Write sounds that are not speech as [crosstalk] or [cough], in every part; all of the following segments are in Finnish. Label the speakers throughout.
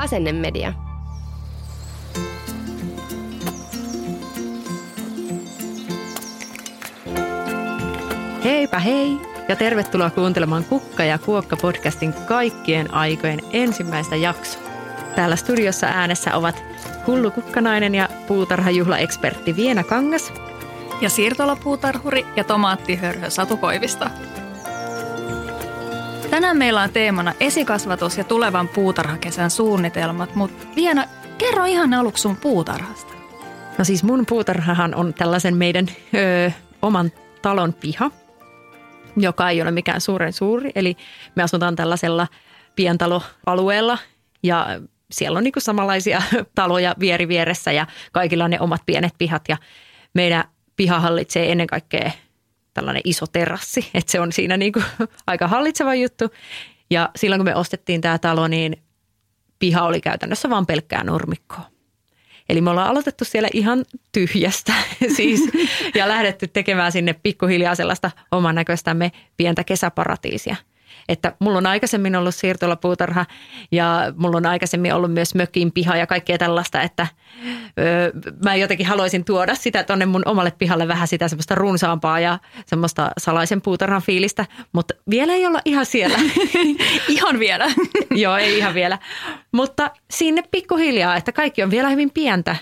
Speaker 1: Asennemedia.
Speaker 2: Heipä hei ja tervetuloa kuuntelemaan Kukka ja Kuokka podcastin kaikkien aikojen ensimmäistä jaksoa. Täällä studiossa äänessä ovat Hullu Kukkanainen ja puutarhajuhlaekspertti Viena Kangas.
Speaker 3: Ja siirtolapuutarhuri ja tomaattihörhö Satu Koivista. Tänään meillä on teemana esikasvatus ja tulevan puutarhakesän suunnitelmat, mutta Viena, kerro ihan aluksi sun puutarhasta.
Speaker 2: No siis mun puutarhahan on tällaisen meidän öö, oman talon piha, joka ei ole mikään suuren suuri. Eli me asutaan tällaisella pientaloalueella ja siellä on niinku samanlaisia [laughs] taloja vieri vieressä ja kaikilla on ne omat pienet pihat ja meidän piha hallitsee ennen kaikkea tällainen iso terassi, [laughs] että se on siinä niinku [laughs] aika hallitseva juttu. Ja silloin kun me ostettiin tämä talo, niin piha oli käytännössä vain pelkkää nurmikkoa. Eli me ollaan aloitettu siellä ihan tyhjästä [laughs] siis, ja lähdetty tekemään sinne pikkuhiljaa sellaista oman näköistämme pientä kesäparatiisia – että mulla on aikaisemmin ollut siirtolapuutarha ja mulla on aikaisemmin ollut myös mökin piha ja kaikkea tällaista, että öö, mä jotenkin haluaisin tuoda sitä tonne mun omalle pihalle vähän sitä semmoista runsaampaa ja semmoista salaisen puutarhan fiilistä, mutta vielä ei olla ihan siellä. [laughs]
Speaker 3: ihan vielä. [laughs]
Speaker 2: Joo, ei ihan vielä. Mutta sinne pikkuhiljaa, että kaikki on vielä hyvin pientä,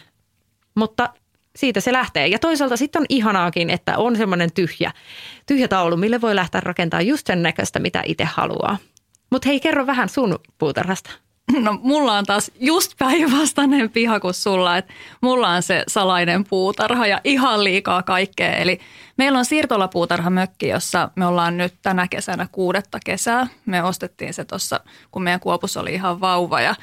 Speaker 2: mutta siitä se lähtee. Ja toisaalta sitten on ihanaakin, että on semmoinen tyhjä, tyhjä taulu, mille voi lähteä rakentamaan just sen näköistä, mitä itse haluaa. Mutta hei, kerro vähän sun puutarhasta.
Speaker 3: No mulla on taas just päinvastainen piha kuin sulla, että mulla on se salainen puutarha ja ihan liikaa kaikkea. Eli meillä on siirtolapuutarhamökki, jossa me ollaan nyt tänä kesänä kuudetta kesää. Me ostettiin se tuossa, kun meidän kuopus oli ihan vauva ja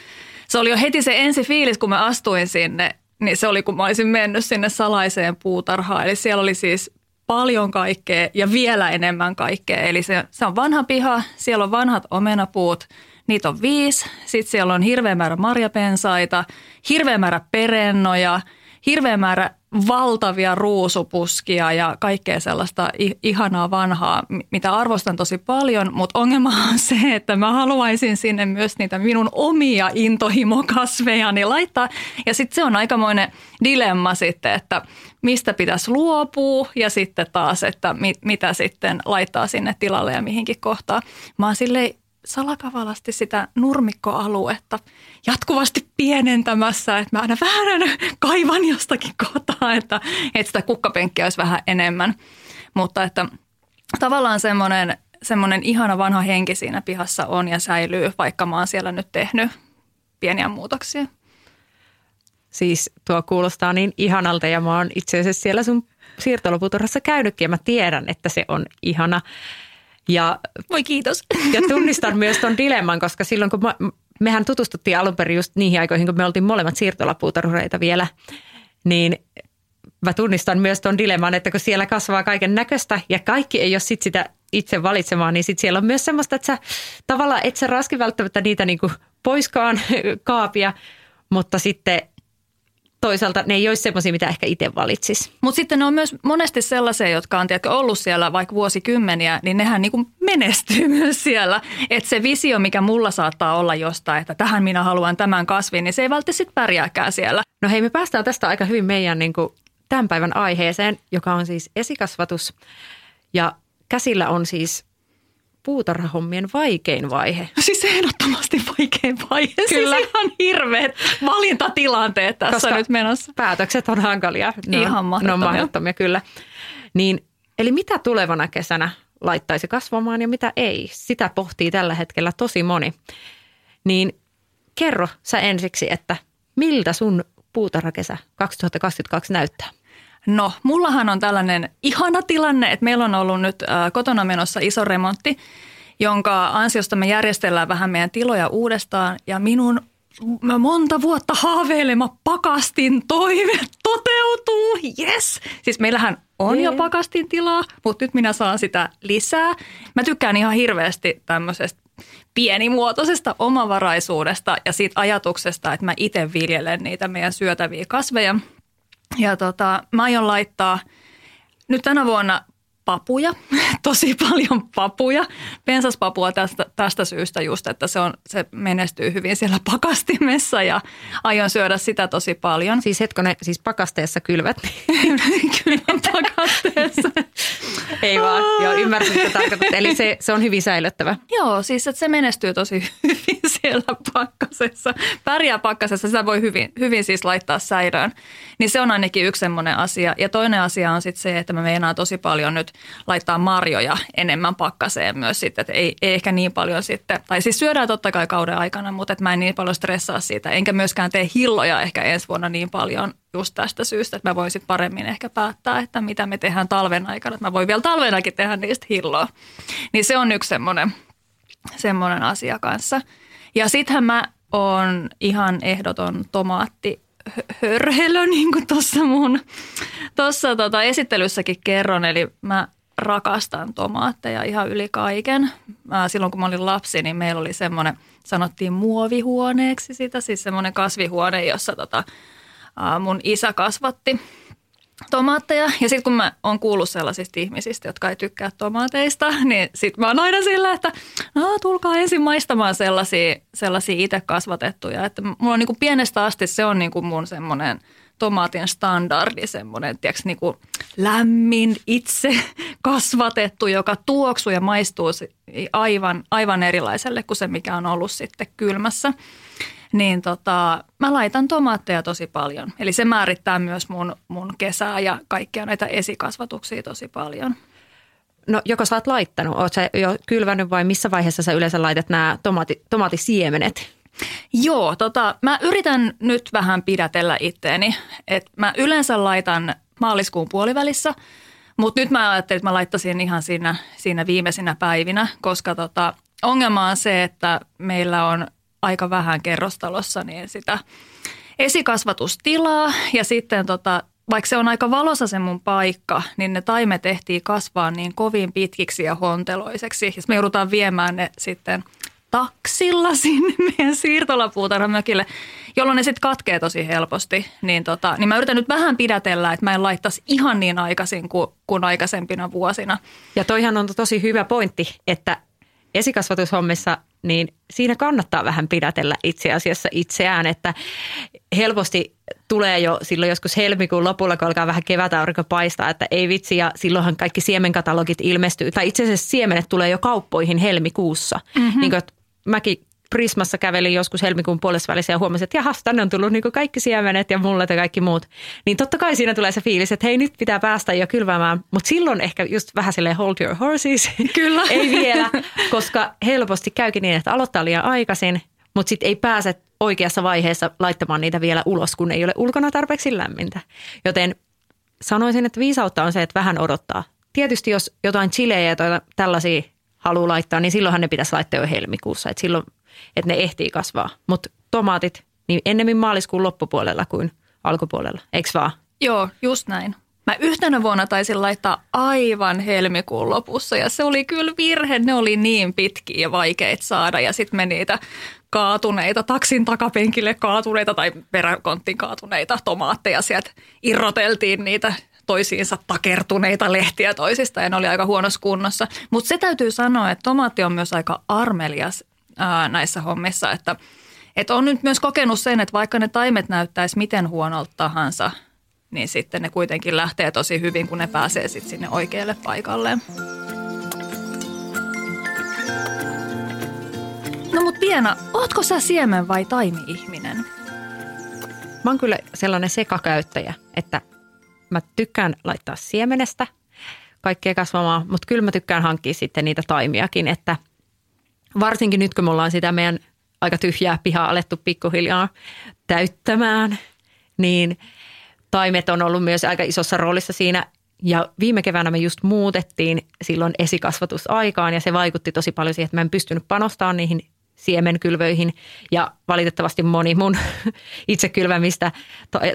Speaker 3: se oli jo heti se ensi fiilis, kun mä astuin sinne niin se oli, kun mä olisin mennyt sinne salaiseen puutarhaan. Eli siellä oli siis paljon kaikkea ja vielä enemmän kaikkea. Eli se, se on vanha piha, siellä on vanhat omenapuut, niitä on viisi. Sitten siellä on hirveä määrä marjapensaita, hirveä määrä perennoja, hirveä määrä valtavia ruusupuskia ja kaikkea sellaista ihanaa vanhaa, mitä arvostan tosi paljon, mutta ongelma [laughs] on se, että mä haluaisin sinne myös niitä minun omia intohimokasvejani laittaa. Ja sitten se on aikamoinen dilemma sitten, että mistä pitäisi luopua ja sitten taas, että mit, mitä sitten laittaa sinne tilalle ja mihinkin kohtaan. Mä oon silleen salakavalasti sitä nurmikkoaluetta jatkuvasti pienentämässä, että mä aina vähän kaivan jostakin kohtaa, että, että sitä kukkapenkkiä olisi vähän enemmän. Mutta että tavallaan semmoinen, semmoinen ihana vanha henki siinä pihassa on ja säilyy, vaikka mä oon siellä nyt tehnyt pieniä muutoksia.
Speaker 2: Siis tuo kuulostaa niin ihanalta ja mä oon itse asiassa siellä sun siirtolopuutarhassa käynytkin ja mä tiedän, että se on ihana.
Speaker 3: Ja, Voi kiitos. [laughs]
Speaker 2: Ja tunnistan myös ton dilemman, koska silloin kun mä, mehän tutustuttiin alun perin just niihin aikoihin, kun me oltiin molemmat siirtolapuutarhureita vielä, niin mä tunnistan myös ton dilemman, että kun siellä kasvaa kaiken näköistä ja kaikki ei ole sit sitä itse valitsemaan, niin sit siellä on myös semmoista, että sä tavallaan et sä raski välttämättä niitä niinku poiskaan [laughs] kaapia, mutta sitten toisaalta ne ei olisi semmoisia, mitä ehkä itse valitsisi.
Speaker 3: Mutta sitten ne on myös monesti sellaisia, jotka on tiedätkö, ollut siellä vaikka vuosikymmeniä, niin nehän niin kuin menestyy [laughs] myös siellä. Että se visio, mikä mulla saattaa olla jostain, että tähän minä haluan tämän kasvin, niin se ei välttämättä sitten pärjääkään siellä.
Speaker 2: No hei, me päästään tästä aika hyvin meidän niin kuin tämän päivän aiheeseen, joka on siis esikasvatus. Ja käsillä on siis puutarhahommien vaikein vaihe. [laughs]
Speaker 3: Siis ehdottomasti vaikein vaihe. Siis Kyllä. Siis ihan hirveät valintatilanteet tässä Koska nyt menossa.
Speaker 2: päätökset on hankalia.
Speaker 3: No, ihan mahdottomia.
Speaker 2: No mahdottomia, kyllä. Niin, eli mitä tulevana kesänä laittaisi kasvamaan ja mitä ei? Sitä pohtii tällä hetkellä tosi moni. Niin kerro sä ensiksi, että miltä sun puutarhakesä 2022 näyttää?
Speaker 3: No, mullahan on tällainen ihana tilanne, että meillä on ollut nyt äh, kotona menossa iso remontti, jonka ansiosta me järjestellään vähän meidän tiloja uudestaan ja minun mä monta vuotta haaveilema pakastin toive toteutuu, yes! Siis meillähän on jo pakastin tilaa, mutta nyt minä saan sitä lisää. Mä tykkään ihan hirveästi tämmöisestä pienimuotoisesta omavaraisuudesta ja siitä ajatuksesta, että mä itse viljelen niitä meidän syötäviä kasveja. Ja tota, mä aion laittaa nyt tänä vuonna papuja, [laughs] tosi paljon papuja, pensaspapua tästä, tästä syystä just, että se, on, se menestyy hyvin siellä pakastimessa ja aion syödä sitä tosi paljon.
Speaker 2: Siis hetkonen, siis pakasteessa kylvät? [laughs]
Speaker 3: Kylmän pakasteessa. [laughs]
Speaker 2: Ei vaan, joo ymmärsin mitä tarkoitat. Eli se, se on hyvin säilyttävä.
Speaker 3: Joo, siis että se menestyy tosi hyvin siellä pakkasessa. Pärjää pakkasessa, sitä voi hyvin, hyvin siis laittaa säilöön. Niin se on ainakin yksi semmoinen asia. Ja toinen asia on sitten se, että me meinaa tosi paljon nyt laittaa marjoja enemmän pakkaseen myös sitten, että ei, ei ehkä niin paljon sitten, tai siis syödään totta kai kauden aikana, mutta että mä en niin paljon stressaa siitä, enkä myöskään tee hilloja ehkä ensi vuonna niin paljon just tästä syystä, että mä voisin paremmin ehkä päättää, että mitä me tehdään talven aikana, että mä voin vielä talvenakin tehdä niistä hilloa. Niin se on yksi semmoinen, semmoinen asia kanssa. Ja sittenhän mä oon ihan ehdoton tomaatti hörhelö, [laughs] niin kuin tuossa mun tuossa tota esittelyssäkin kerron. Eli mä rakastan tomaatteja ihan yli kaiken. Mä, silloin kun mä olin lapsi, niin meillä oli semmoinen, sanottiin muovihuoneeksi sitä, siis semmoinen kasvihuone, jossa tota, mun isä kasvatti tomaatteja. Ja sitten kun mä oon kuullut sellaisista ihmisistä, jotka ei tykkää tomaateista, [laughs] niin sitten mä oon aina sillä, että no, tulkaa ensin maistamaan sellaisia, sellaisia itse kasvatettuja. Että mulla on niin kuin pienestä asti se on niin mun semmoinen tomaatin standardi, semmoinen tiiäks, niin kuin lämmin, itse [laughs] kasvatettu, joka tuoksuu ja maistuu aivan, aivan erilaiselle kuin se, mikä on ollut sitten kylmässä niin tota, mä laitan tomaatteja tosi paljon. Eli se määrittää myös mun, mun kesää ja kaikkia näitä esikasvatuksia tosi paljon.
Speaker 2: No joko sä oot laittanut, oot sä jo kylvänyt vai missä vaiheessa sä yleensä laitat nämä tomaati, tomaattisiemenet?
Speaker 3: Joo, tota, mä yritän nyt vähän pidätellä itteeni. Et mä yleensä laitan maaliskuun puolivälissä, mutta nyt mä ajattelin, että mä laittaisin ihan siinä, siinä viimeisinä päivinä, koska tota, ongelma on se, että meillä on aika vähän kerrostalossa niin sitä esikasvatustilaa ja sitten tota, vaikka se on aika valossa se mun paikka, niin ne taimet tehtiin kasvaa niin kovin pitkiksi ja honteloiseksi. Ja me joudutaan viemään ne sitten taksilla [laughs] sinne meidän siirtolapuutarhamökille, jolloin ne sitten katkee tosi helposti. Niin, tota, niin mä yritän nyt vähän pidätellä, että mä en laittaisi ihan niin aikaisin kuin, kuin aikaisempina vuosina.
Speaker 2: Ja toihan on tosi hyvä pointti, että esikasvatushommissa, niin siinä kannattaa vähän pidätellä itse asiassa itseään, että helposti tulee jo silloin joskus helmikuun lopulla, kun alkaa vähän kevätaurinko paistaa, että ei vitsi ja silloinhan kaikki siemenkatalogit ilmestyy. Tai itse asiassa siemenet tulee jo kauppoihin helmikuussa. Mm-hmm. Niin kuin, mäkin Prismassa kävelin joskus helmikuun puolessa välissä ja huomasin, että jahas, tänne on tullut niin kaikki siemenet ja mullet ja kaikki muut. Niin totta kai siinä tulee se fiilis, että hei nyt pitää päästä jo kylvämään. Mutta silloin ehkä just vähän silleen hold your horses.
Speaker 3: Kyllä. [laughs]
Speaker 2: ei vielä, koska helposti käykin niin, että aloittaa liian aikaisin, mutta sitten ei pääse oikeassa vaiheessa laittamaan niitä vielä ulos, kun ei ole ulkona tarpeeksi lämmintä. Joten sanoisin, että viisautta on se, että vähän odottaa. Tietysti jos jotain chilejä ja tällaisia haluaa laittaa, niin silloinhan ne pitäisi laittaa jo helmikuussa. Et silloin että ne ehtii kasvaa. Mutta tomaatit, niin ennemmin maaliskuun loppupuolella kuin alkupuolella, eikö vaan?
Speaker 3: Joo, just näin. Mä yhtenä vuonna taisin laittaa aivan helmikuun lopussa ja se oli kyllä virhe. Ne oli niin pitkiä ja vaikeita saada ja sitten me niitä kaatuneita, taksin takapenkille kaatuneita tai peräkonttiin kaatuneita tomaatteja sieltä irroteltiin niitä toisiinsa takertuneita lehtiä toisista ja ne oli aika huonossa kunnossa. Mutta se täytyy sanoa, että tomaatti on myös aika armelias ää, näissä hommissa, että et on nyt myös kokenut sen, että vaikka ne taimet näyttäisi miten huonolta tahansa, niin sitten ne kuitenkin lähtee tosi hyvin, kun ne pääsee sitten sinne oikealle paikalle. No mut Piena, ootko sä siemen vai taimi-ihminen?
Speaker 2: Mä oon kyllä sellainen sekakäyttäjä, että mä tykkään laittaa siemenestä kaikkea kasvamaan, mutta kyllä mä tykkään hankkia sitten niitä taimiakin, että – varsinkin nyt, kun me ollaan sitä meidän aika tyhjää pihaa alettu pikkuhiljaa täyttämään, niin taimet on ollut myös aika isossa roolissa siinä. Ja viime keväänä me just muutettiin silloin esikasvatusaikaan ja se vaikutti tosi paljon siihen, että mä en pystynyt panostamaan niihin siemenkylvöihin ja valitettavasti moni mun [laughs] itse kylvämistä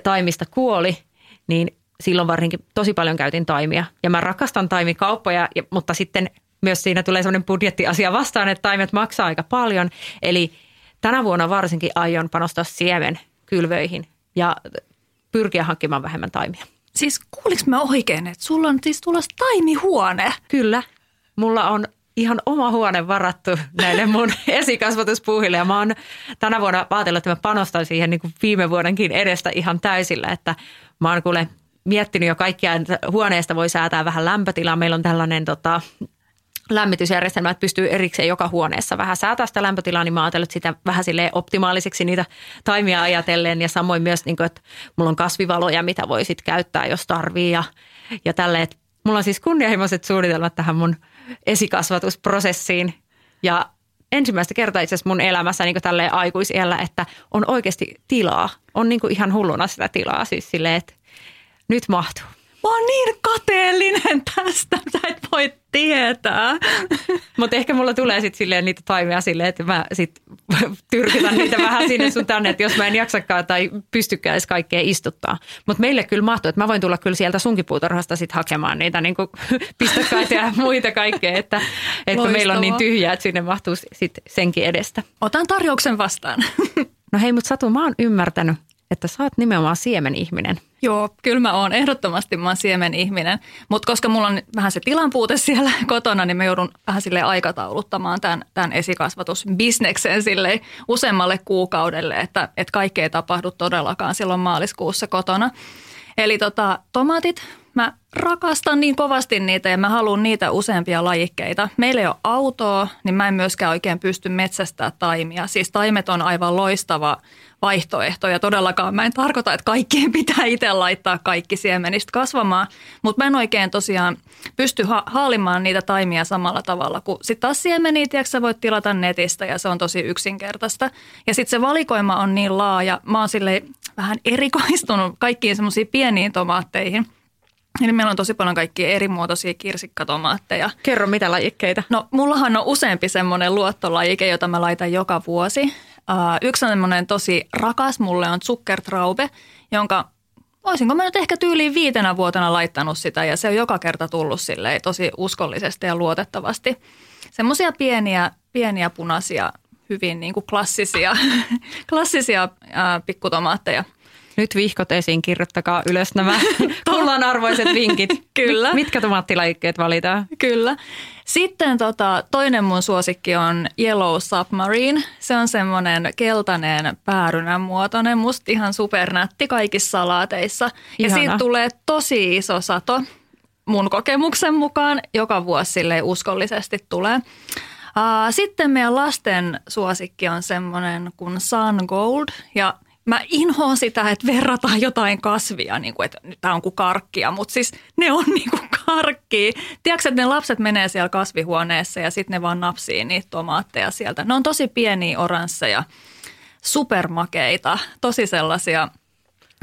Speaker 2: taimista kuoli, niin silloin varsinkin tosi paljon käytin taimia. Ja mä rakastan taimikauppoja, mutta sitten myös siinä tulee sellainen budjettiasia vastaan, että taimet maksaa aika paljon. Eli tänä vuonna varsinkin aion panostaa siemenkylvöihin ja pyrkiä hankkimaan vähemmän taimia.
Speaker 3: Siis kuuliks mä oikein, että sulla on siis tulossa taimihuone?
Speaker 2: Kyllä. Mulla on ihan oma huone varattu näille mun [laughs] esikasvatuspuuhille ja mä oon tänä vuonna ajatellut, että mä panostan siihen niin kuin viime vuodenkin edestä ihan täysillä, että mä oon kuule miettinyt jo kaikkia, että huoneesta voi säätää vähän lämpötilaa. Meillä on tällainen tota, lämmitysjärjestelmä, että pystyy erikseen joka huoneessa vähän säätää sitä lämpötilaa, niin mä ajatellut sitä vähän sille optimaaliseksi niitä taimia ajatellen ja samoin myös, niin kuin, että mulla on kasvivaloja, mitä voi käyttää, jos tarvii ja, ja tälleen. Mulla on siis kunnianhimoiset suunnitelmat tähän mun esikasvatusprosessiin ja ensimmäistä kertaa itse asiassa mun elämässä niin tälleen aikuisiellä, että on oikeasti tilaa. On niin kuin ihan hulluna sitä tilaa siis silleen, että nyt mahtuu.
Speaker 3: Mä oon niin kateellinen tästä, voi tietää.
Speaker 2: Mutta ehkä mulla tulee sitten silleen niitä taimia silleen, että mä sit tyrkytän niitä vähän sinne sun tänne, että jos mä en jaksakaan tai pystykään edes kaikkea istuttaa. Mutta meille kyllä mahtuu, että mä voin tulla kyllä sieltä sunkipuutarhasta sitten hakemaan niitä [laughs] niin pistokkaita ja muita kaikkea, että, että meillä on niin tyhjää, että sinne mahtuu sitten senkin edestä.
Speaker 3: Otan tarjouksen vastaan.
Speaker 2: No hei, mutta Satu, mä oon ymmärtänyt, että sä oot nimenomaan siemenihminen.
Speaker 3: Joo, kyllä mä oon. Ehdottomasti mä oon siemenihminen. Mutta koska mulla on vähän se tilanpuute [laughs] siellä kotona, niin mä joudun vähän sille aikatauluttamaan tämän, tämän esikasvatusbisneksen sille useammalle kuukaudelle, että, että kaikki ei tapahdu todellakaan silloin maaliskuussa kotona. Eli tota, tomaatit, mä rakastan niin kovasti niitä ja mä haluan niitä useampia lajikkeita. Meillä ei ole autoa, niin mä en myöskään oikein pysty metsästää taimia. Siis taimet on aivan loistava vaihtoehto ja todellakaan mä en tarkoita, että kaikkien [laughs] pitää itse laittaa kaikki siemenistä kasvamaan, mutta mä en oikein tosiaan pysty ha- haalimaan niitä taimia samalla tavalla kuin sitten taas siemeniä, tiedätkö, sä voit tilata netistä ja se on tosi yksinkertaista. Ja sitten se valikoima on niin laaja, mä oon sille vähän erikoistunut kaikkiin semmoisiin pieniin tomaatteihin – Eli meillä on tosi paljon kaikkia eri muotoisia kirsikkatomaatteja.
Speaker 2: Kerro mitä lajikkeita?
Speaker 3: No mullahan on useampi semmoinen luottolajike, jota mä laitan joka vuosi. Uh, yksi semmoinen tosi rakas mulle on Zuckertraube, jonka olisinko mä nyt ehkä tyyliin viitenä vuotena laittanut sitä ja se on joka kerta tullut silleen tosi uskollisesti ja luotettavasti. Semmoisia pieniä, pieniä punaisia, hyvin niin kuin klassisia, [laughs] klassisia uh, pikkutomaatteja –
Speaker 2: nyt vihkot esiin, kirjoittakaa ylös nämä [laughs] arvoiset vinkit. [laughs]
Speaker 3: Kyllä.
Speaker 2: Mitkä tomaattilajikkeet valitaan?
Speaker 3: Kyllä. Sitten tota, toinen mun suosikki on Yellow Submarine. Se on semmoinen keltainen päärynän muotoinen, musta ihan supernätti kaikissa salaateissa. Ihana. Ja siitä tulee tosi iso sato mun kokemuksen mukaan. Joka vuosi sille uskollisesti tulee. Sitten meidän lasten suosikki on semmoinen kuin Sun Gold ja – mä inhoan sitä, että verrataan jotain kasvia, niin kuin, että tämä on kuin karkkia, mutta siis ne on [laughs] niin kuin karkkia. Tiedätkö, että ne lapset menee siellä kasvihuoneessa ja sitten ne vaan napsii niitä tomaatteja sieltä. Ne on tosi pieniä oransseja, supermakeita, tosi sellaisia –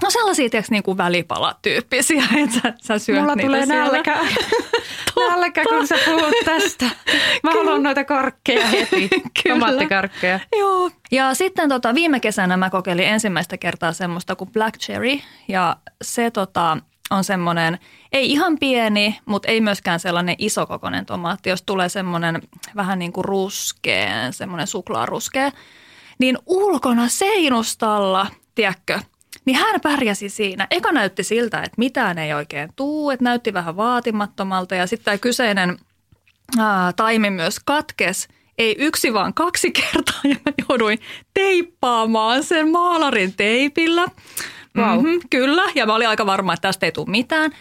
Speaker 3: No sellaisia, tiedätkö, niin kuin välipalatyyppisiä, [laughs] että sä, sä syöt
Speaker 2: Mulla
Speaker 3: niitä
Speaker 2: tulee nälkä. [laughs] nälkä, kun sä puhut tästä. Mä Kyllä. haluan noita karkkeja heti, [laughs] tomaattikarkkeja.
Speaker 3: Joo. Ja sitten tota, viime kesänä mä kokeilin ensimmäistä kertaa semmoista kuin Black Cherry. Ja se tota, on semmoinen, ei ihan pieni, mutta ei myöskään sellainen isokokoinen tomaatti. Jos tulee semmoinen vähän niin kuin ruskea, semmoinen suklaaruskea, niin ulkona seinustalla, tiedätkö – niin hän pärjäsi siinä. Eka näytti siltä, että mitään ei oikein tuu, että näytti vähän vaatimattomalta ja sitten tämä kyseinen ää, taimi myös katkes. Ei yksi vaan kaksi kertaa [laughs] ja mä jouduin teippaamaan sen maalarin teipillä. Wow. Mm-hmm, kyllä, ja mä olin aika varma, että tästä ei tule mitään.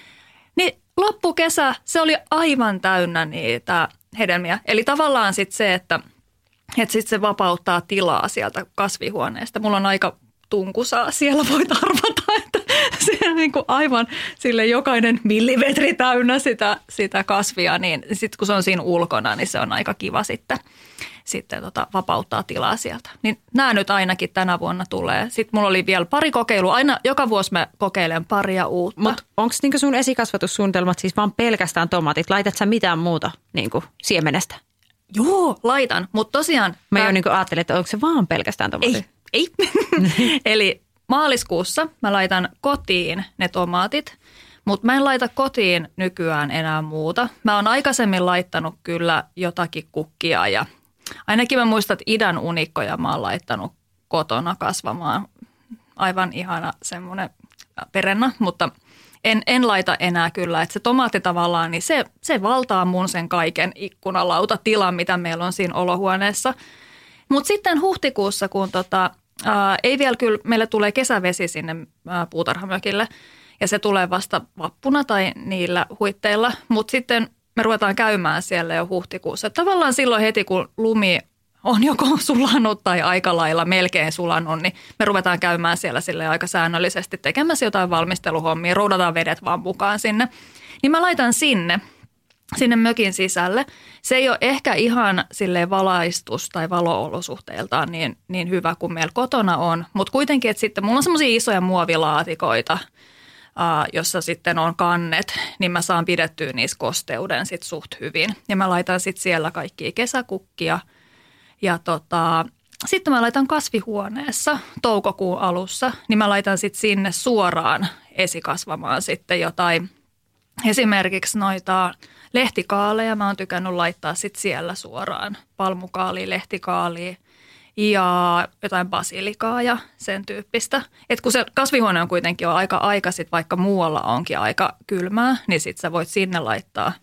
Speaker 3: Niin loppukesä, se oli aivan täynnä niitä hedelmiä. Eli tavallaan sitten se, että, että sit se vapauttaa tilaa sieltä kasvihuoneesta. Mulla on aika tunkusaa siellä, voit arvata, [laughs] että siellä niin kuin aivan sille jokainen millimetri täynnä sitä, sitä kasvia, niin sitten kun se on siinä ulkona, niin se on aika kiva sitten, sitten tota, vapauttaa tilaa sieltä. Niin nämä nyt ainakin tänä vuonna tulee. Sitten mulla oli vielä pari kokeilua. Aina joka vuosi mä kokeilen paria uutta.
Speaker 2: Mutta onko niinku sun esikasvatussuunnitelmat siis vaan pelkästään tomatit? Laitat sä mitään muuta niinku siemenestä?
Speaker 3: Joo, laitan. Mutta tosiaan...
Speaker 2: Mä jo niinku ajattelin, että onko se vaan pelkästään tomatit?
Speaker 3: Ei, ei. [laughs] Eli maaliskuussa mä laitan kotiin ne tomaatit, mutta mä en laita kotiin nykyään enää muuta. Mä oon aikaisemmin laittanut kyllä jotakin kukkia ja ainakin mä muistan, että idän unikkoja mä oon laittanut kotona kasvamaan. Aivan ihana semmoinen perenna, mutta en, en laita enää kyllä. Että se tomaatti tavallaan, niin se, se valtaa mun sen kaiken ikkunalauta tilan, mitä meillä on siinä olohuoneessa. Mutta sitten huhtikuussa, kun tota, ää, ei vielä kyllä, meille tulee kesävesi sinne ää, puutarhamökille ja se tulee vasta vappuna tai niillä huitteilla, mutta sitten me ruvetaan käymään siellä jo huhtikuussa. Tavallaan silloin heti, kun lumi on joko [laughs] sulannut tai aika lailla melkein sulannut, niin me ruvetaan käymään siellä sille aika säännöllisesti tekemässä jotain valmisteluhommia, roudataan vedet vaan mukaan sinne. Niin mä laitan sinne, sinne mökin sisälle. Se ei ole ehkä ihan sille valaistus- tai valoolosuhteiltaan niin, niin hyvä kuin meillä kotona on, mutta kuitenkin, että sitten mulla on semmoisia isoja muovilaatikoita, jossa sitten on kannet, niin mä saan pidettyä niissä kosteuden sit suht hyvin. Ja mä laitan sitten siellä kaikkia kesäkukkia – ja tota, sitten mä laitan kasvihuoneessa toukokuun alussa, niin mä laitan sitten sinne suoraan esikasvamaan sitten jotain, esimerkiksi noita lehtikaaleja. Mä oon tykännyt laittaa sitten siellä suoraan palmukaali, lehtikaali ja jotain basilikaa ja sen tyyppistä. Et kun se kasvihuone on kuitenkin aika aika, sit vaikka muualla onkin aika kylmää, niin sitten sä voit sinne laittaa –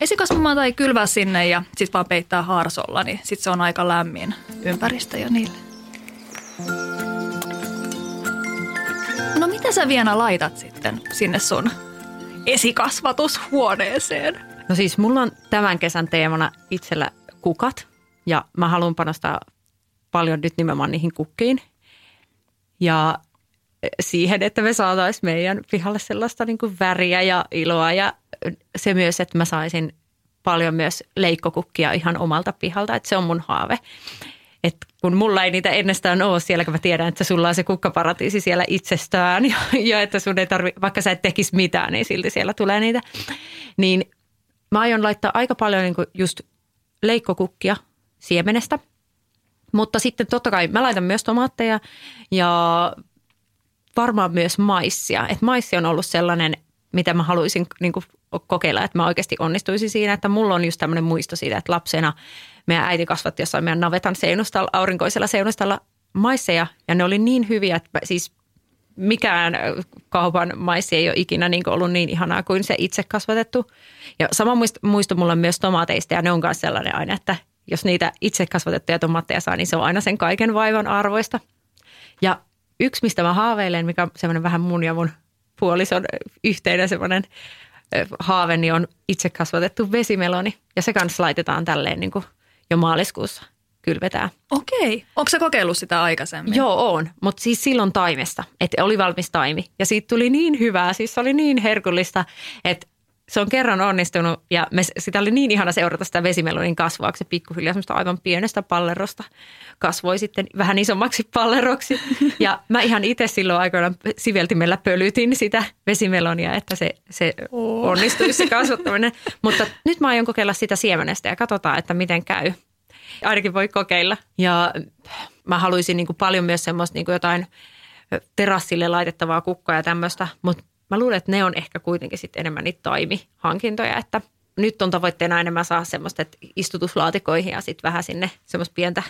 Speaker 3: esikasvamaan tai kylvää sinne ja sitten vaan peittää harsolla, niin sitten se on aika lämmin ympäristö jo niille. No mitä sä vielä laitat sitten sinne sun esikasvatushuoneeseen?
Speaker 2: No siis mulla on tämän kesän teemana itsellä kukat ja mä haluan panostaa paljon nyt nimenomaan niihin kukkiin. Ja siihen, että me saataisiin meidän pihalle sellaista niin kuin väriä ja iloa ja se myös, että mä saisin paljon myös leikkokukkia ihan omalta pihalta, että se on mun haave. Et kun mulla ei niitä ennestään ole siellä, kun mä tiedän, että sulla on se kukkaparatiisi siellä itsestään [laughs] ja, ja että sun ei tarvi, vaikka sä et tekisi mitään, niin silti siellä tulee niitä. Niin mä aion laittaa aika paljon niin just leikkokukkia siemenestä, mutta sitten totta kai mä laitan myös tomaatteja ja varmaan myös maissia. Et maissi on ollut sellainen, mitä mä haluaisin niin kokeilla, että mä oikeasti onnistuisin siinä, että mulla on just tämmöinen muisto siitä, että lapsena meidän äiti kasvatti jossain meidän navetan seinustalla, aurinkoisella seinustalla maisseja ja ne oli niin hyviä, että siis mikään kaupan maissi ei ole ikinä niin ollut niin ihanaa kuin se itse kasvatettu. Ja sama muisto mulla myös tomaateista ja ne on myös sellainen aina, että jos niitä itse kasvatettuja tomaatteja saa, niin se on aina sen kaiken vaivan arvoista. Ja yksi, mistä mä haaveilen, mikä on semmoinen vähän mun ja mun puolison yhteinen semmoinen haave, niin on itse kasvatettu vesimeloni. Ja se kanssa laitetaan tälleen niin kuin jo maaliskuussa kylvetään.
Speaker 3: Okei. Onko se kokeillut sitä aikaisemmin?
Speaker 2: Joo, on. Mutta siis silloin taimesta. Että oli valmis taimi. Ja siitä tuli niin hyvää. Siis se oli niin herkullista, että se on kerran onnistunut ja me, sitä oli niin ihana seurata sitä vesimelonin kasvua, kun se pikkuhiljaa semmoista aivan pienestä pallerosta kasvoi sitten vähän isommaksi palleroksi. Ja mä ihan itse silloin aikoina siveltimellä pölytin sitä vesimelonia, että se, se oh. onnistuisi se kasvattaminen. Mutta nyt mä aion kokeilla sitä siemenestä ja katsotaan, että miten käy. Ainakin voi kokeilla. Ja mä haluaisin niin paljon myös semmoista niin jotain terassille laitettavaa kukkaa ja tämmöistä, mutta mä luulen, että ne on ehkä kuitenkin sitten enemmän niitä toimihankintoja, että nyt on tavoitteena enemmän saa semmoista että istutuslaatikoihin ja sitten vähän sinne semmoista pientä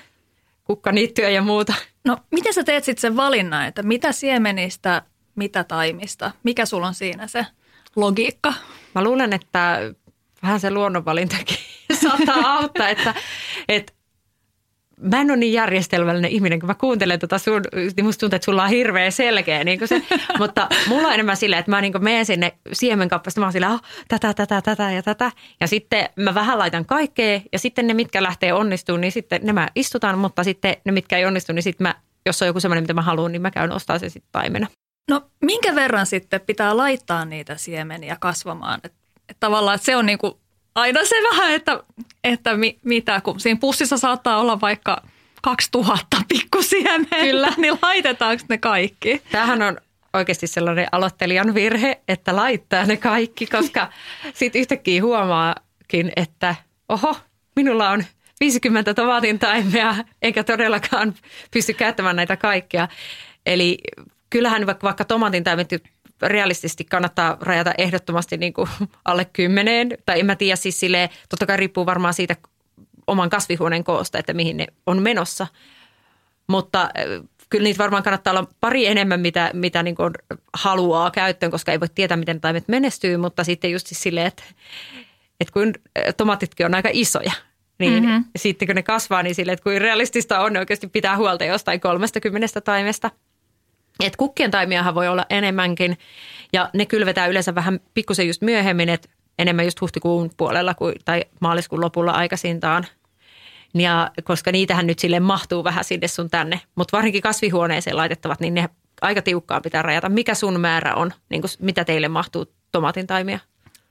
Speaker 2: kukkaniittyä ja muuta.
Speaker 3: No miten sä teet sitten sen valinnan, että mitä siemenistä, mitä taimista? Mikä sulla on siinä se logiikka?
Speaker 2: Mä luulen, että vähän se luonnonvalintakin [laughs] saattaa auttaa, että, että mä en ole niin järjestelmällinen ihminen, kun mä kuuntelen tota sun, niin musta tuntuu, että sulla on hirveä selkeä niin se, [laughs] mutta mulla on enemmän silleen, että mä niin menen sinne siemenkappasta, mä oon sillä, oh, tätä, tätä, tätä ja tätä. Ja sitten mä vähän laitan kaikkea ja sitten ne, mitkä lähtee onnistumaan, niin sitten ne mä istutan, mutta sitten ne, mitkä ei onnistu, niin sitten mä, jos on joku semmoinen, mitä mä haluan, niin mä käyn ostaa se sitten taimena.
Speaker 3: No minkä verran sitten pitää laittaa niitä siemeniä kasvamaan? Et, et tavallaan että se on niinku aina se vähän, että, että mi, mitä, kun siinä pussissa saattaa olla vaikka 2000 pikkusiementä, Kyllä. [laughs] niin laitetaanko ne kaikki?
Speaker 2: Tämähän on oikeasti sellainen aloittelijan virhe, että laittaa ne kaikki, koska [laughs] sitten yhtäkkiä huomaakin, että oho, minulla on 50 tomaatin taimea, eikä todellakaan pysty käyttämään näitä kaikkia. Eli kyllähän vaikka, vaikka tomaatin taimet realistisesti kannattaa rajata ehdottomasti niin kuin [laughs] alle kymmeneen. Tai en mä tiedä siis silleen, totta kai riippuu varmaan siitä oman kasvihuoneen koosta, että mihin ne on menossa. Mutta kyllä niitä varmaan kannattaa olla pari enemmän, mitä, mitä niin kuin haluaa käyttöön, koska ei voi tietää, miten taimet menestyy. Mutta sitten just siis silleen, että, että kun tomaatitkin on aika isoja, niin mm-hmm. sitten kun ne kasvaa, niin silleen, että kuin realistista on, oikeasti pitää huolta jostain 30 taimesta – et kukkien taimiahan voi olla enemmänkin ja ne kylvetään yleensä vähän pikkusen just myöhemmin, että enemmän just huhtikuun puolella kuin, tai maaliskuun lopulla aikaisintaan. Ja koska niitähän nyt sille mahtuu vähän sinne sun tänne, mutta varsinkin kasvihuoneeseen laitettavat, niin ne aika tiukkaan pitää rajata. Mikä sun määrä on, niin kuin, mitä teille mahtuu tomaatin taimia?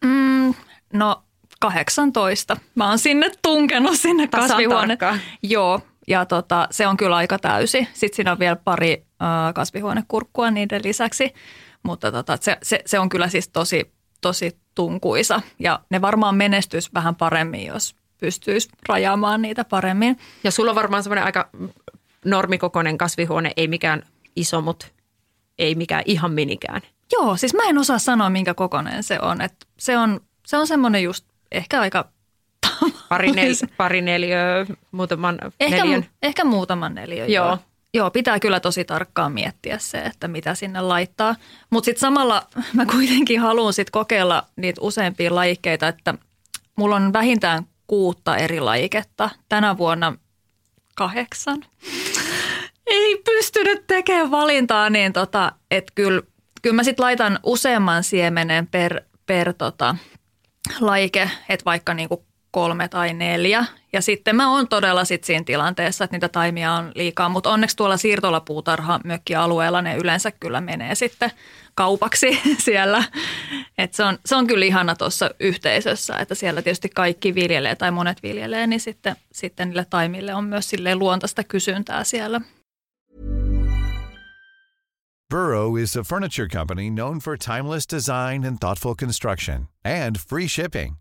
Speaker 3: Mm, no 18. Mä oon sinne tunkenut sinne kasvihuone. Joo, ja tota, se on kyllä aika täysi. Sitten siinä on vielä pari kasvihuonekurkkua niiden lisäksi, mutta tota, se, se, se on kyllä siis tosi, tosi tunkuisa. Ja ne varmaan menestyisi vähän paremmin, jos pystyisi rajaamaan niitä paremmin.
Speaker 2: Ja sulla on varmaan semmoinen aika normikokoinen kasvihuone, ei mikään iso, mutta ei mikään ihan minikään.
Speaker 3: Joo, siis mä en osaa sanoa, minkä kokoinen se on. Et se on, se on semmoinen just ehkä aika
Speaker 2: Pari, nel, pari neliöä, muutaman
Speaker 3: ehkä,
Speaker 2: neliön.
Speaker 3: Ehkä muutaman neliö, joo. joo. Joo, pitää kyllä tosi tarkkaan miettiä se, että mitä sinne laittaa. Mutta sitten samalla [laughs] mä kuitenkin haluan sitten kokeilla niitä useampia lajikkeita, että mulla on vähintään kuutta eri lajiketta. Tänä vuonna kahdeksan. [laughs] Ei pystynyt tekemään valintaa, niin tota, että kyllä, kyllä mä sitten laitan useamman siemenen per, per tota, laike, että vaikka niinku kolme tai neljä. Ja sitten mä oon todella sit siinä tilanteessa, että niitä taimia on liikaa, mutta onneksi tuolla siirtolapuutarha mökkialueella ne yleensä kyllä menee sitten kaupaksi [laughs] siellä. Et se, on, se on kyllä ihana tuossa yhteisössä, että siellä tietysti kaikki viljelee tai monet viljelee, niin sitten, sitten niille taimille on myös sille luontaista kysyntää siellä.
Speaker 4: Burrow is a furniture company known for timeless design and thoughtful construction and free shipping.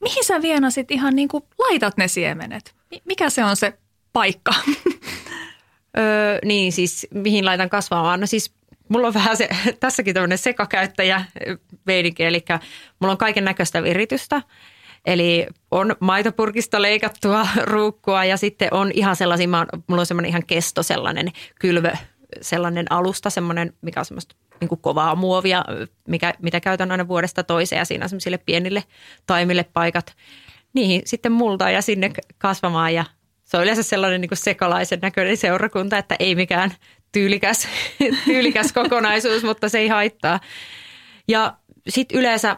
Speaker 3: Mihin sä Viena sit ihan niin kuin laitat ne siemenet? Mikä se on se paikka?
Speaker 2: öö, niin siis mihin laitan kasvamaan? No siis mulla on vähän se, [laughs] tässäkin tämmöinen sekakäyttäjä veidinki, eli mulla on kaiken näköistä viritystä. Eli on maitopurkista leikattua [laughs] ruukkua ja sitten on ihan sellaisia, mulla on semmoinen ihan kesto sellainen kylvö, sellainen alusta, semmoinen, mikä on semmoista niin kuin kovaa muovia, mikä, mitä käytän aina vuodesta toiseen ja siinä on semmoisille pienille taimille paikat. Niihin sitten multaa ja sinne kasvamaan ja se on yleensä sellainen niin kuin sekalaisen näköinen seurakunta, että ei mikään tyylikäs, [laughs] tyylikäs kokonaisuus, mutta se ei haittaa. Ja sitten yleensä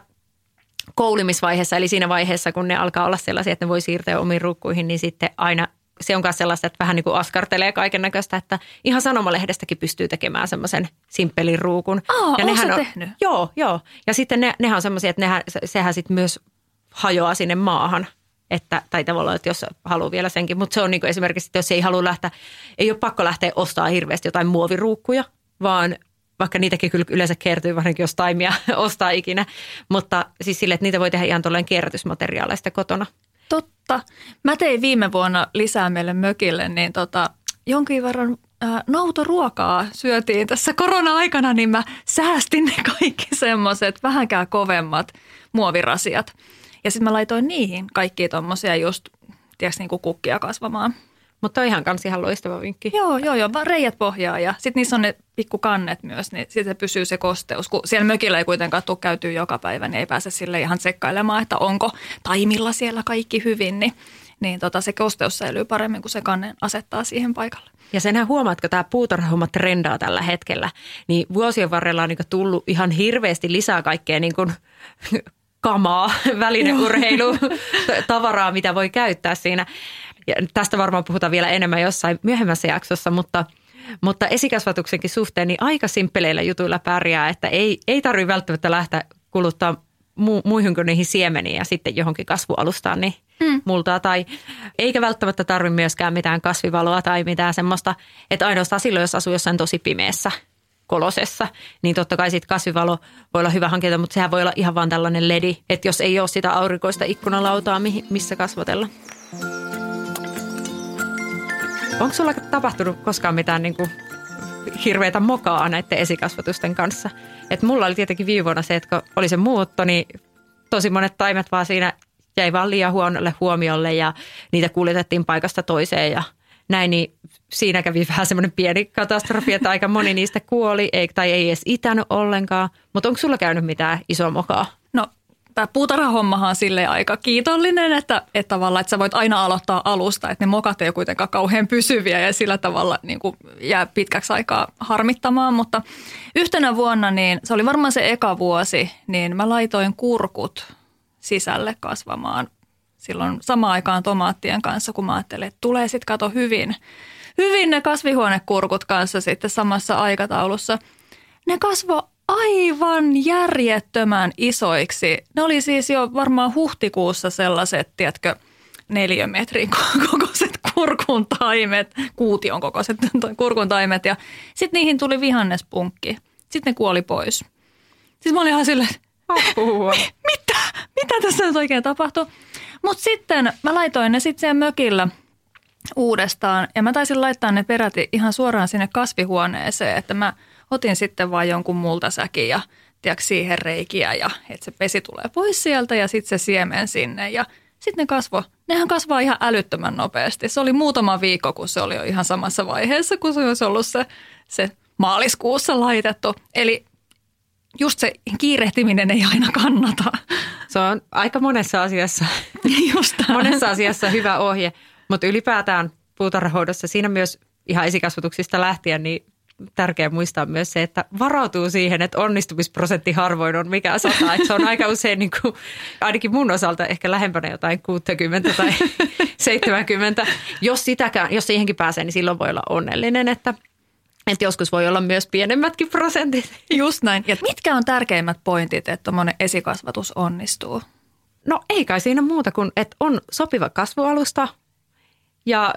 Speaker 2: koulimisvaiheessa, eli siinä vaiheessa, kun ne alkaa olla sellaisia, että ne voi siirtyä omiin ruukkuihin, niin sitten aina se on myös sellaista, että vähän niin kuin askartelee kaiken näköistä, että ihan sanomalehdestäkin pystyy tekemään semmoisen simppelin ruukun.
Speaker 3: Aa,
Speaker 2: ja
Speaker 3: nehän on, tehnyt?
Speaker 2: Joo, joo. Ja sitten ne, nehän on semmoisia, että nehän, sehän sitten myös hajoaa sinne maahan. Että, tai tavallaan, että jos haluaa vielä senkin. Mutta se on niin kuin esimerkiksi, että jos ei halua lähteä, ei ole pakko lähteä ostaa hirveästi jotain muoviruukkuja, vaan vaikka niitäkin kyllä yleensä kertyy, varsinkin jos taimia [laughs] ostaa ikinä. Mutta siis sille, että niitä voi tehdä ihan tuolleen kierrätysmateriaaleista kotona.
Speaker 3: Totta. Mä tein viime vuonna lisää meille mökille, niin tota, jonkin verran ää, noutoruokaa syötiin tässä korona-aikana, niin mä säästin ne kaikki semmoiset vähänkään kovemmat muovirasiat. Ja sitten mä laitoin niihin kaikki tommosia just, tiedätkö, niin kuin kukkia kasvamaan.
Speaker 2: Mutta on ihan kans ihan loistava vinkki.
Speaker 3: Joo, joo, joo, vaan reijät pohjaa ja sitten niissä on ne pikkukannet myös, niin sitten pysyy se kosteus. Kun siellä mökillä ei kuitenkaan tule käytyy joka päivä, niin ei pääse sille ihan tsekkailemaan, että onko taimilla siellä kaikki hyvin, niin, niin tota, se kosteus säilyy paremmin, kun se kannen asettaa siihen paikalle.
Speaker 2: Ja senhän huomaatko tämä puutarhahomma trendaa tällä hetkellä, niin vuosien varrella on niin tullut ihan hirveästi lisää kaikkea niin kuin kamaa, [laughs] välineurheilu, tavaraa, mitä voi käyttää siinä. Ja tästä varmaan puhutaan vielä enemmän jossain myöhemmässä jaksossa, mutta, mutta esikasvatuksenkin suhteen niin aika simppeleillä jutuilla pärjää, että ei, ei tarvitse välttämättä lähteä kuluttaa mu, muihin kuin niihin siemeniin ja sitten johonkin kasvualustaan niin mm. multaa. Tai eikä välttämättä tarvitse myöskään mitään kasvivaloa tai mitään semmoista, että ainoastaan silloin, jos asuu jossain tosi pimeässä kolosessa, niin totta kai sitten kasvivalo voi olla hyvä hankinta, mutta sehän voi olla ihan vaan tällainen ledi, että jos ei ole sitä aurinkoista ikkunalautaa, missä kasvatella. Onko sulla tapahtunut koskaan mitään niin kuin hirveätä mokaa näiden esikasvatusten kanssa? Et mulla oli tietenkin viime vuonna se, että kun oli se muutto, niin tosi monet taimet vaan siinä jäi vaan liian huonolle huomiolle ja niitä kuljetettiin paikasta toiseen ja näin, niin siinä kävi vähän semmoinen pieni katastrofi, että aika moni niistä kuoli tai ei edes itänyt ollenkaan. Mutta onko sulla käynyt mitään isoa mokaa?
Speaker 3: Tämä puutarhahommahan on sille aika kiitollinen, että, että tavallaan että sä voit aina aloittaa alusta, että ne mokat ei ole kuitenkaan kauhean pysyviä ja sillä tavalla niin kuin jää pitkäksi aikaa harmittamaan. Mutta yhtenä vuonna, niin se oli varmaan se eka vuosi, niin mä laitoin kurkut sisälle kasvamaan silloin samaan aikaan tomaattien kanssa, kun mä ajattelin, että tulee sitten kato hyvin, hyvin ne kasvihuonekurkut kanssa sitten samassa aikataulussa. Ne kasvo aivan järjettömän isoiksi. Ne oli siis jo varmaan huhtikuussa sellaiset, tiedätkö, neliömetrin [laughs] kokoiset kurkun taimet, kuution kokoiset [laughs] kurkun taimet ja sitten niihin tuli vihannespunkki. Sitten ne kuoli pois. Siis mä olin ihan silleen, [laughs] mitä? Mitä tässä nyt oikein tapahtui? Mutta sitten mä laitoin ne sitten siellä mökillä uudestaan ja mä taisin laittaa ne peräti ihan suoraan sinne kasvihuoneeseen, että mä otin sitten vaan jonkun multasäkin ja tiedätkö, siihen reikiä ja että se pesi tulee pois sieltä ja sitten se siemen sinne ja sitten ne kasvo. Nehän kasvaa ihan älyttömän nopeasti. Se oli muutama viikko, kun se oli jo ihan samassa vaiheessa, kun se olisi ollut se, se maaliskuussa laitettu. Eli just se kiirehtiminen ei aina kannata.
Speaker 2: Se on aika monessa asiassa, [laughs] just monessa asiassa hyvä ohje, mutta ylipäätään puutarhahoidossa siinä myös ihan esikasvatuksista lähtien, niin tärkeää muistaa myös se, että varautuu siihen, että onnistumisprosentti harvoin on mikä sata. Että se on aika usein, niin kuin, ainakin mun osalta, ehkä lähempänä jotain 60 tai [laughs] 70. Jos, sitäkään, jos siihenkin pääsee, niin silloin voi olla onnellinen, että – että joskus voi olla myös pienemmätkin prosentit.
Speaker 3: Just näin. Ja mitkä on tärkeimmät pointit, että tuommoinen esikasvatus onnistuu?
Speaker 2: No ei kai siinä muuta kuin, että on sopiva kasvualusta ja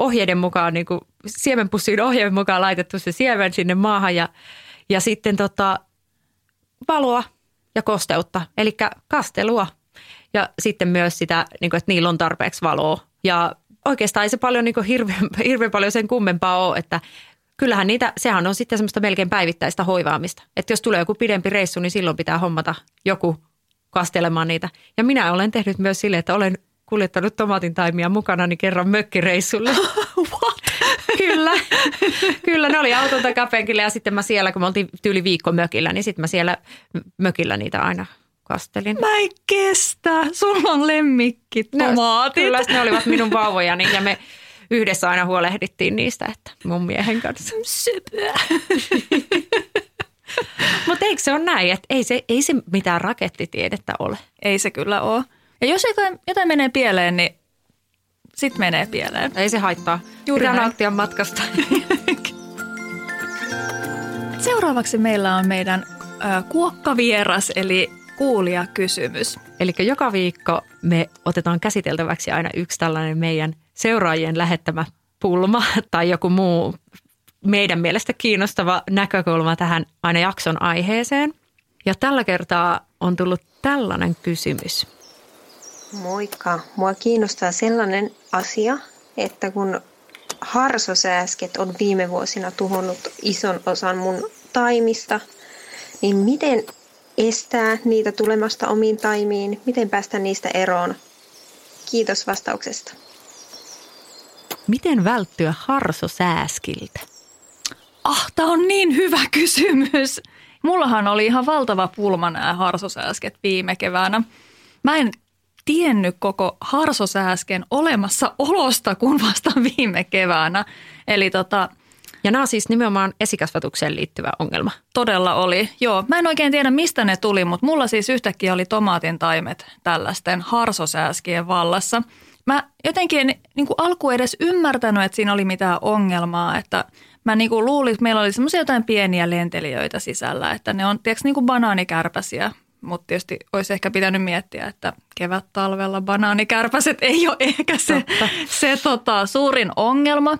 Speaker 2: ohjeiden mukaan, niin kuin siemenpussiin ohjeiden mukaan laitettu se siemen sinne maahan ja, ja sitten tota, valoa ja kosteutta, eli kastelua ja sitten myös sitä, niin kuin, että niillä on tarpeeksi valoa. Ja oikeastaan ei se paljon niin hirveän, [laughs] hirveän paljon sen kummempaa ole, että kyllähän niitä, sehän on sitten semmoista melkein päivittäistä hoivaamista. Että jos tulee joku pidempi reissu, niin silloin pitää hommata joku kastelemaan niitä. Ja minä olen tehnyt myös sille, että olen kuljettanut tomaatin taimia mukana niin kerran mökkireissulle. [laughs]
Speaker 3: What?
Speaker 2: Kyllä, kyllä ne oli auton takapenkillä ja sitten mä siellä, kun me oltiin tyyli viikko mökillä, niin sitten mä siellä mökillä niitä aina kastelin.
Speaker 3: Mä en kestä, sulla on lemmikki tomaatit.
Speaker 2: No, kyllä, ne olivat minun vauvojani ja me yhdessä aina huolehdittiin niistä, että mun miehen kanssa.
Speaker 3: Söpöä.
Speaker 2: Mutta eikö se ole näin, että ei se, ei se mitään rakettitiedettä ole?
Speaker 3: Ei se kyllä ole. Ja jos jotain, jotain menee pieleen, niin sit menee pieleen.
Speaker 2: Ei se haittaa. Juuri Pitää nauttia matkasta. [laughs]
Speaker 3: Seuraavaksi meillä on meidän äh, kuokkavieras, eli kuulijakysymys.
Speaker 2: Eli joka viikko me otetaan käsiteltäväksi aina yksi tällainen meidän seuraajien lähettämä pulma [laughs] tai joku muu meidän mielestä kiinnostava näkökulma tähän aina jakson aiheeseen. Ja tällä kertaa on tullut tällainen kysymys.
Speaker 5: Moikka. Mua kiinnostaa sellainen asia, että kun harsosääsket on viime vuosina tuhonnut ison osan mun taimista, niin miten estää niitä tulemasta omiin taimiin? Miten päästä niistä eroon? Kiitos vastauksesta.
Speaker 2: Miten välttyä harsosääskiltä?
Speaker 3: Ah, tämä on niin hyvä kysymys. Mullahan oli ihan valtava pulma nämä harsosääsket viime keväänä. Mä en tiennyt koko harsosääsken olemassaolosta kuin vasta viime keväänä. Eli tota,
Speaker 2: ja nämä on siis nimenomaan esikasvatukseen liittyvä ongelma.
Speaker 3: Todella oli, joo. Mä en oikein tiedä mistä ne tuli, mutta mulla siis yhtäkkiä oli tomaatin taimet tällaisten harsosääskien vallassa. Mä jotenkin en niin kuin alku edes ymmärtänyt, että siinä oli mitään ongelmaa, että mä niin kuin luulin, että meillä oli semmoisia jotain pieniä lentelijöitä sisällä, että ne on tiedätkö, niin kuin banaanikärpäsiä, mutta tietysti olisi ehkä pitänyt miettiä, että kevät-talvella banaanikärpäset [laughs] ei ole ehkä se, se tota, suurin ongelma.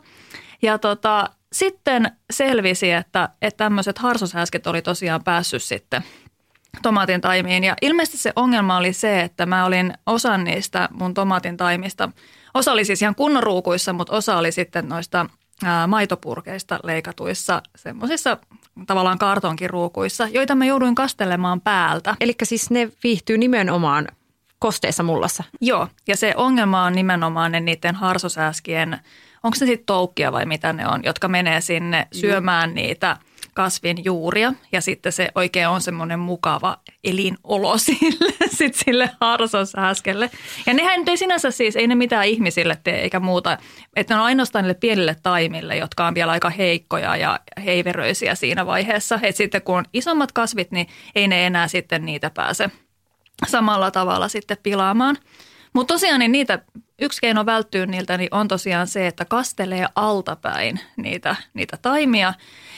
Speaker 3: Ja tota, sitten selvisi, että, että tämmöiset harsoshäsket oli tosiaan päässyt sitten tomaatin taimiin. Ja ilmeisesti se ongelma oli se, että mä olin osan niistä mun tomaatin taimista. Osa oli siis ihan kunnon ruukuissa, mutta osa oli sitten noista ää, maitopurkeista leikatuissa semmoisissa tavallaan kartonkiruukuissa, joita mä jouduin kastelemaan päältä.
Speaker 2: Eli siis ne viihtyy nimenomaan kosteessa mullassa?
Speaker 3: Joo, ja se ongelma on nimenomaan ne niiden harsosääskien – onko se sitten toukkia vai mitä ne on, jotka menee sinne syömään niitä kasvin juuria ja sitten se oikein on semmoinen mukava elinolo [laughs] sille, sit sille harsosäskelle. Ja nehän ei sinänsä siis, ei ne mitään ihmisille tee eikä muuta, että ne on ainoastaan niille pienille taimille, jotka on vielä aika heikkoja ja heiveröisiä siinä vaiheessa. Että sitten kun on isommat kasvit, niin ei ne enää sitten niitä pääse samalla tavalla sitten pilaamaan. Mutta tosiaan niin niitä yksi keino välttyä niiltä niin on tosiaan se, että kastelee altapäin niitä, niitä taimia.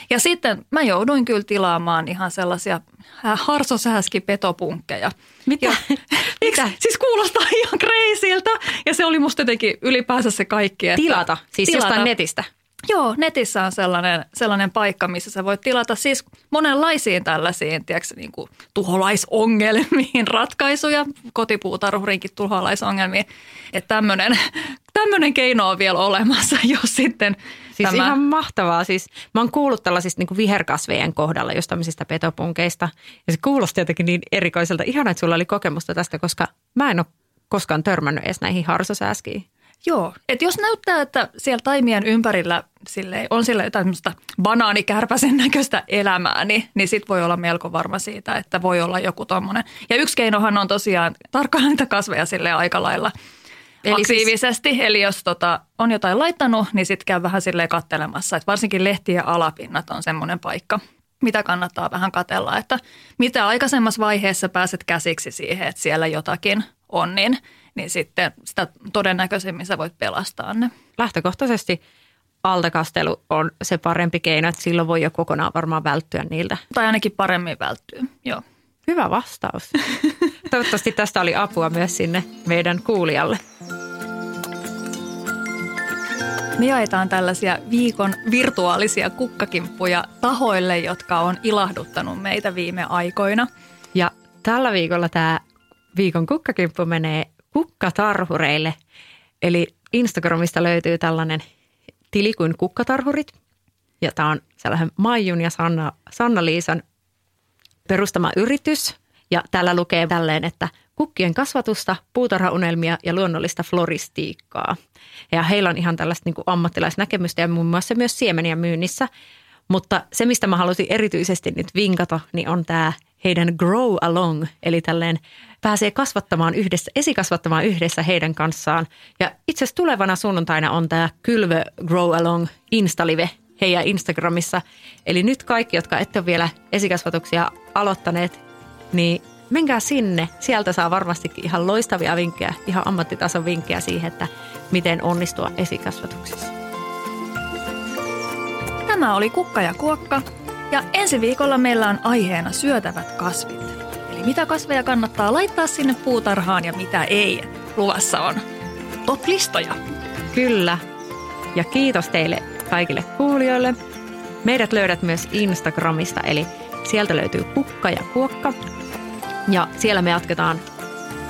Speaker 3: Ja sitten mä jouduin kyllä tilaamaan ihan sellaisia harsosääski-petopunkkeja.
Speaker 2: Mitä? Ja, [laughs]
Speaker 3: Mitä? Siis kuulostaa [laughs] ihan kreisiltä. Ja se oli musta jotenkin ylipäänsä se kaikki.
Speaker 2: Että tilata, siis tilata. jostain netistä.
Speaker 3: Joo, netissä on sellainen, sellainen paikka, missä sä voit tilata siis monenlaisiin tällaisiin tiedätkö, niin kuin tuholaisongelmiin [laughs] ratkaisuja, kotipuutarhurinkin tuholaisongelmiin. Että tämmöinen, [laughs] tämmöinen keino on vielä olemassa, [laughs] jos sitten
Speaker 2: Siis tämä... ihan mahtavaa. Siis mä oon kuullut tällaisista niin kuin viherkasvejen kohdalla, just tämmöisistä petopunkeista. Ja se kuulosti jotenkin niin erikoiselta. Ihan että sulla oli kokemusta tästä, koska mä en ole koskaan törmännyt edes näihin harsosääskiin.
Speaker 3: Joo, että jos näyttää, että siellä taimien ympärillä sille on sille jotain banaanikärpäsen näköistä elämää, niin, niin sit voi olla melko varma siitä, että voi olla joku tommonen. Ja yksi keinohan on tosiaan tarkkailla niitä kasveja sille aika lailla eli siis- aktiivisesti. Siis... Eli jos tota, on jotain laittanut, niin sitten käy vähän silleen kattelemassa. Että varsinkin lehtien alapinnat on semmoinen paikka, mitä kannattaa vähän katella, että mitä aikaisemmassa vaiheessa pääset käsiksi siihen, että siellä jotakin on, niin – niin sitten sitä todennäköisemmin sä voit pelastaa ne.
Speaker 2: Lähtökohtaisesti altakastelu on se parempi keino, että silloin voi jo kokonaan varmaan välttyä niiltä.
Speaker 3: Tai ainakin paremmin välttyä, joo.
Speaker 2: Hyvä vastaus. [laughs] Toivottavasti tästä oli apua myös sinne meidän kuulijalle.
Speaker 3: Me jaetaan tällaisia viikon virtuaalisia kukkakimppuja tahoille, jotka on ilahduttanut meitä viime aikoina.
Speaker 2: Ja tällä viikolla tämä viikon kukkakimppu menee kukkatarhureille. Eli Instagramista löytyy tällainen tili kuin kukkatarhurit. Ja tämä on sellainen Maijun ja Sanna, Sanna-Liisan perustama yritys. Ja täällä lukee tälleen, että kukkien kasvatusta, puutarhaunelmia ja luonnollista floristiikkaa. Ja heillä on ihan tällaista niin kuin ammattilaisnäkemystä ja muun muassa myös siemeniä myynnissä. Mutta se, mistä mä halusin erityisesti nyt vinkata, niin on tämä heidän grow along, eli tälleen pääsee kasvattamaan yhdessä, esikasvattamaan yhdessä heidän kanssaan. Ja itse asiassa tulevana sunnuntaina on tämä Kylvö Grow Along Instalive heidän Instagramissa. Eli nyt kaikki, jotka ette ole vielä esikasvatuksia aloittaneet, niin menkää sinne. Sieltä saa varmastikin ihan loistavia vinkkejä, ihan ammattitason vinkkejä siihen, että miten onnistua esikasvatuksessa.
Speaker 3: Tämä oli Kukka ja Kuokka ja ensi viikolla meillä on aiheena syötävät kasvit. Eli mitä kasveja kannattaa laittaa sinne puutarhaan ja mitä ei. Luvassa on top-listoja.
Speaker 2: Kyllä. Ja kiitos teille kaikille kuulijoille. Meidät löydät myös Instagramista, eli sieltä löytyy Kukka ja Kuokka. Ja siellä me jatketaan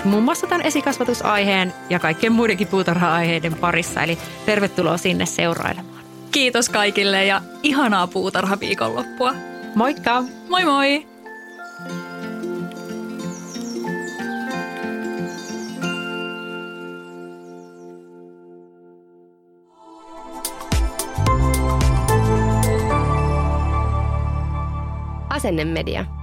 Speaker 2: muun muassa tämän esikasvatusaiheen ja kaikkien muidenkin puutarha-aiheiden parissa. Eli tervetuloa sinne seurailemaan.
Speaker 3: Kiitos kaikille ja ihanaa puutarha-viikonloppua.
Speaker 2: Moikka!
Speaker 3: Moi moi!
Speaker 6: Asennemedia.
Speaker 1: Imagine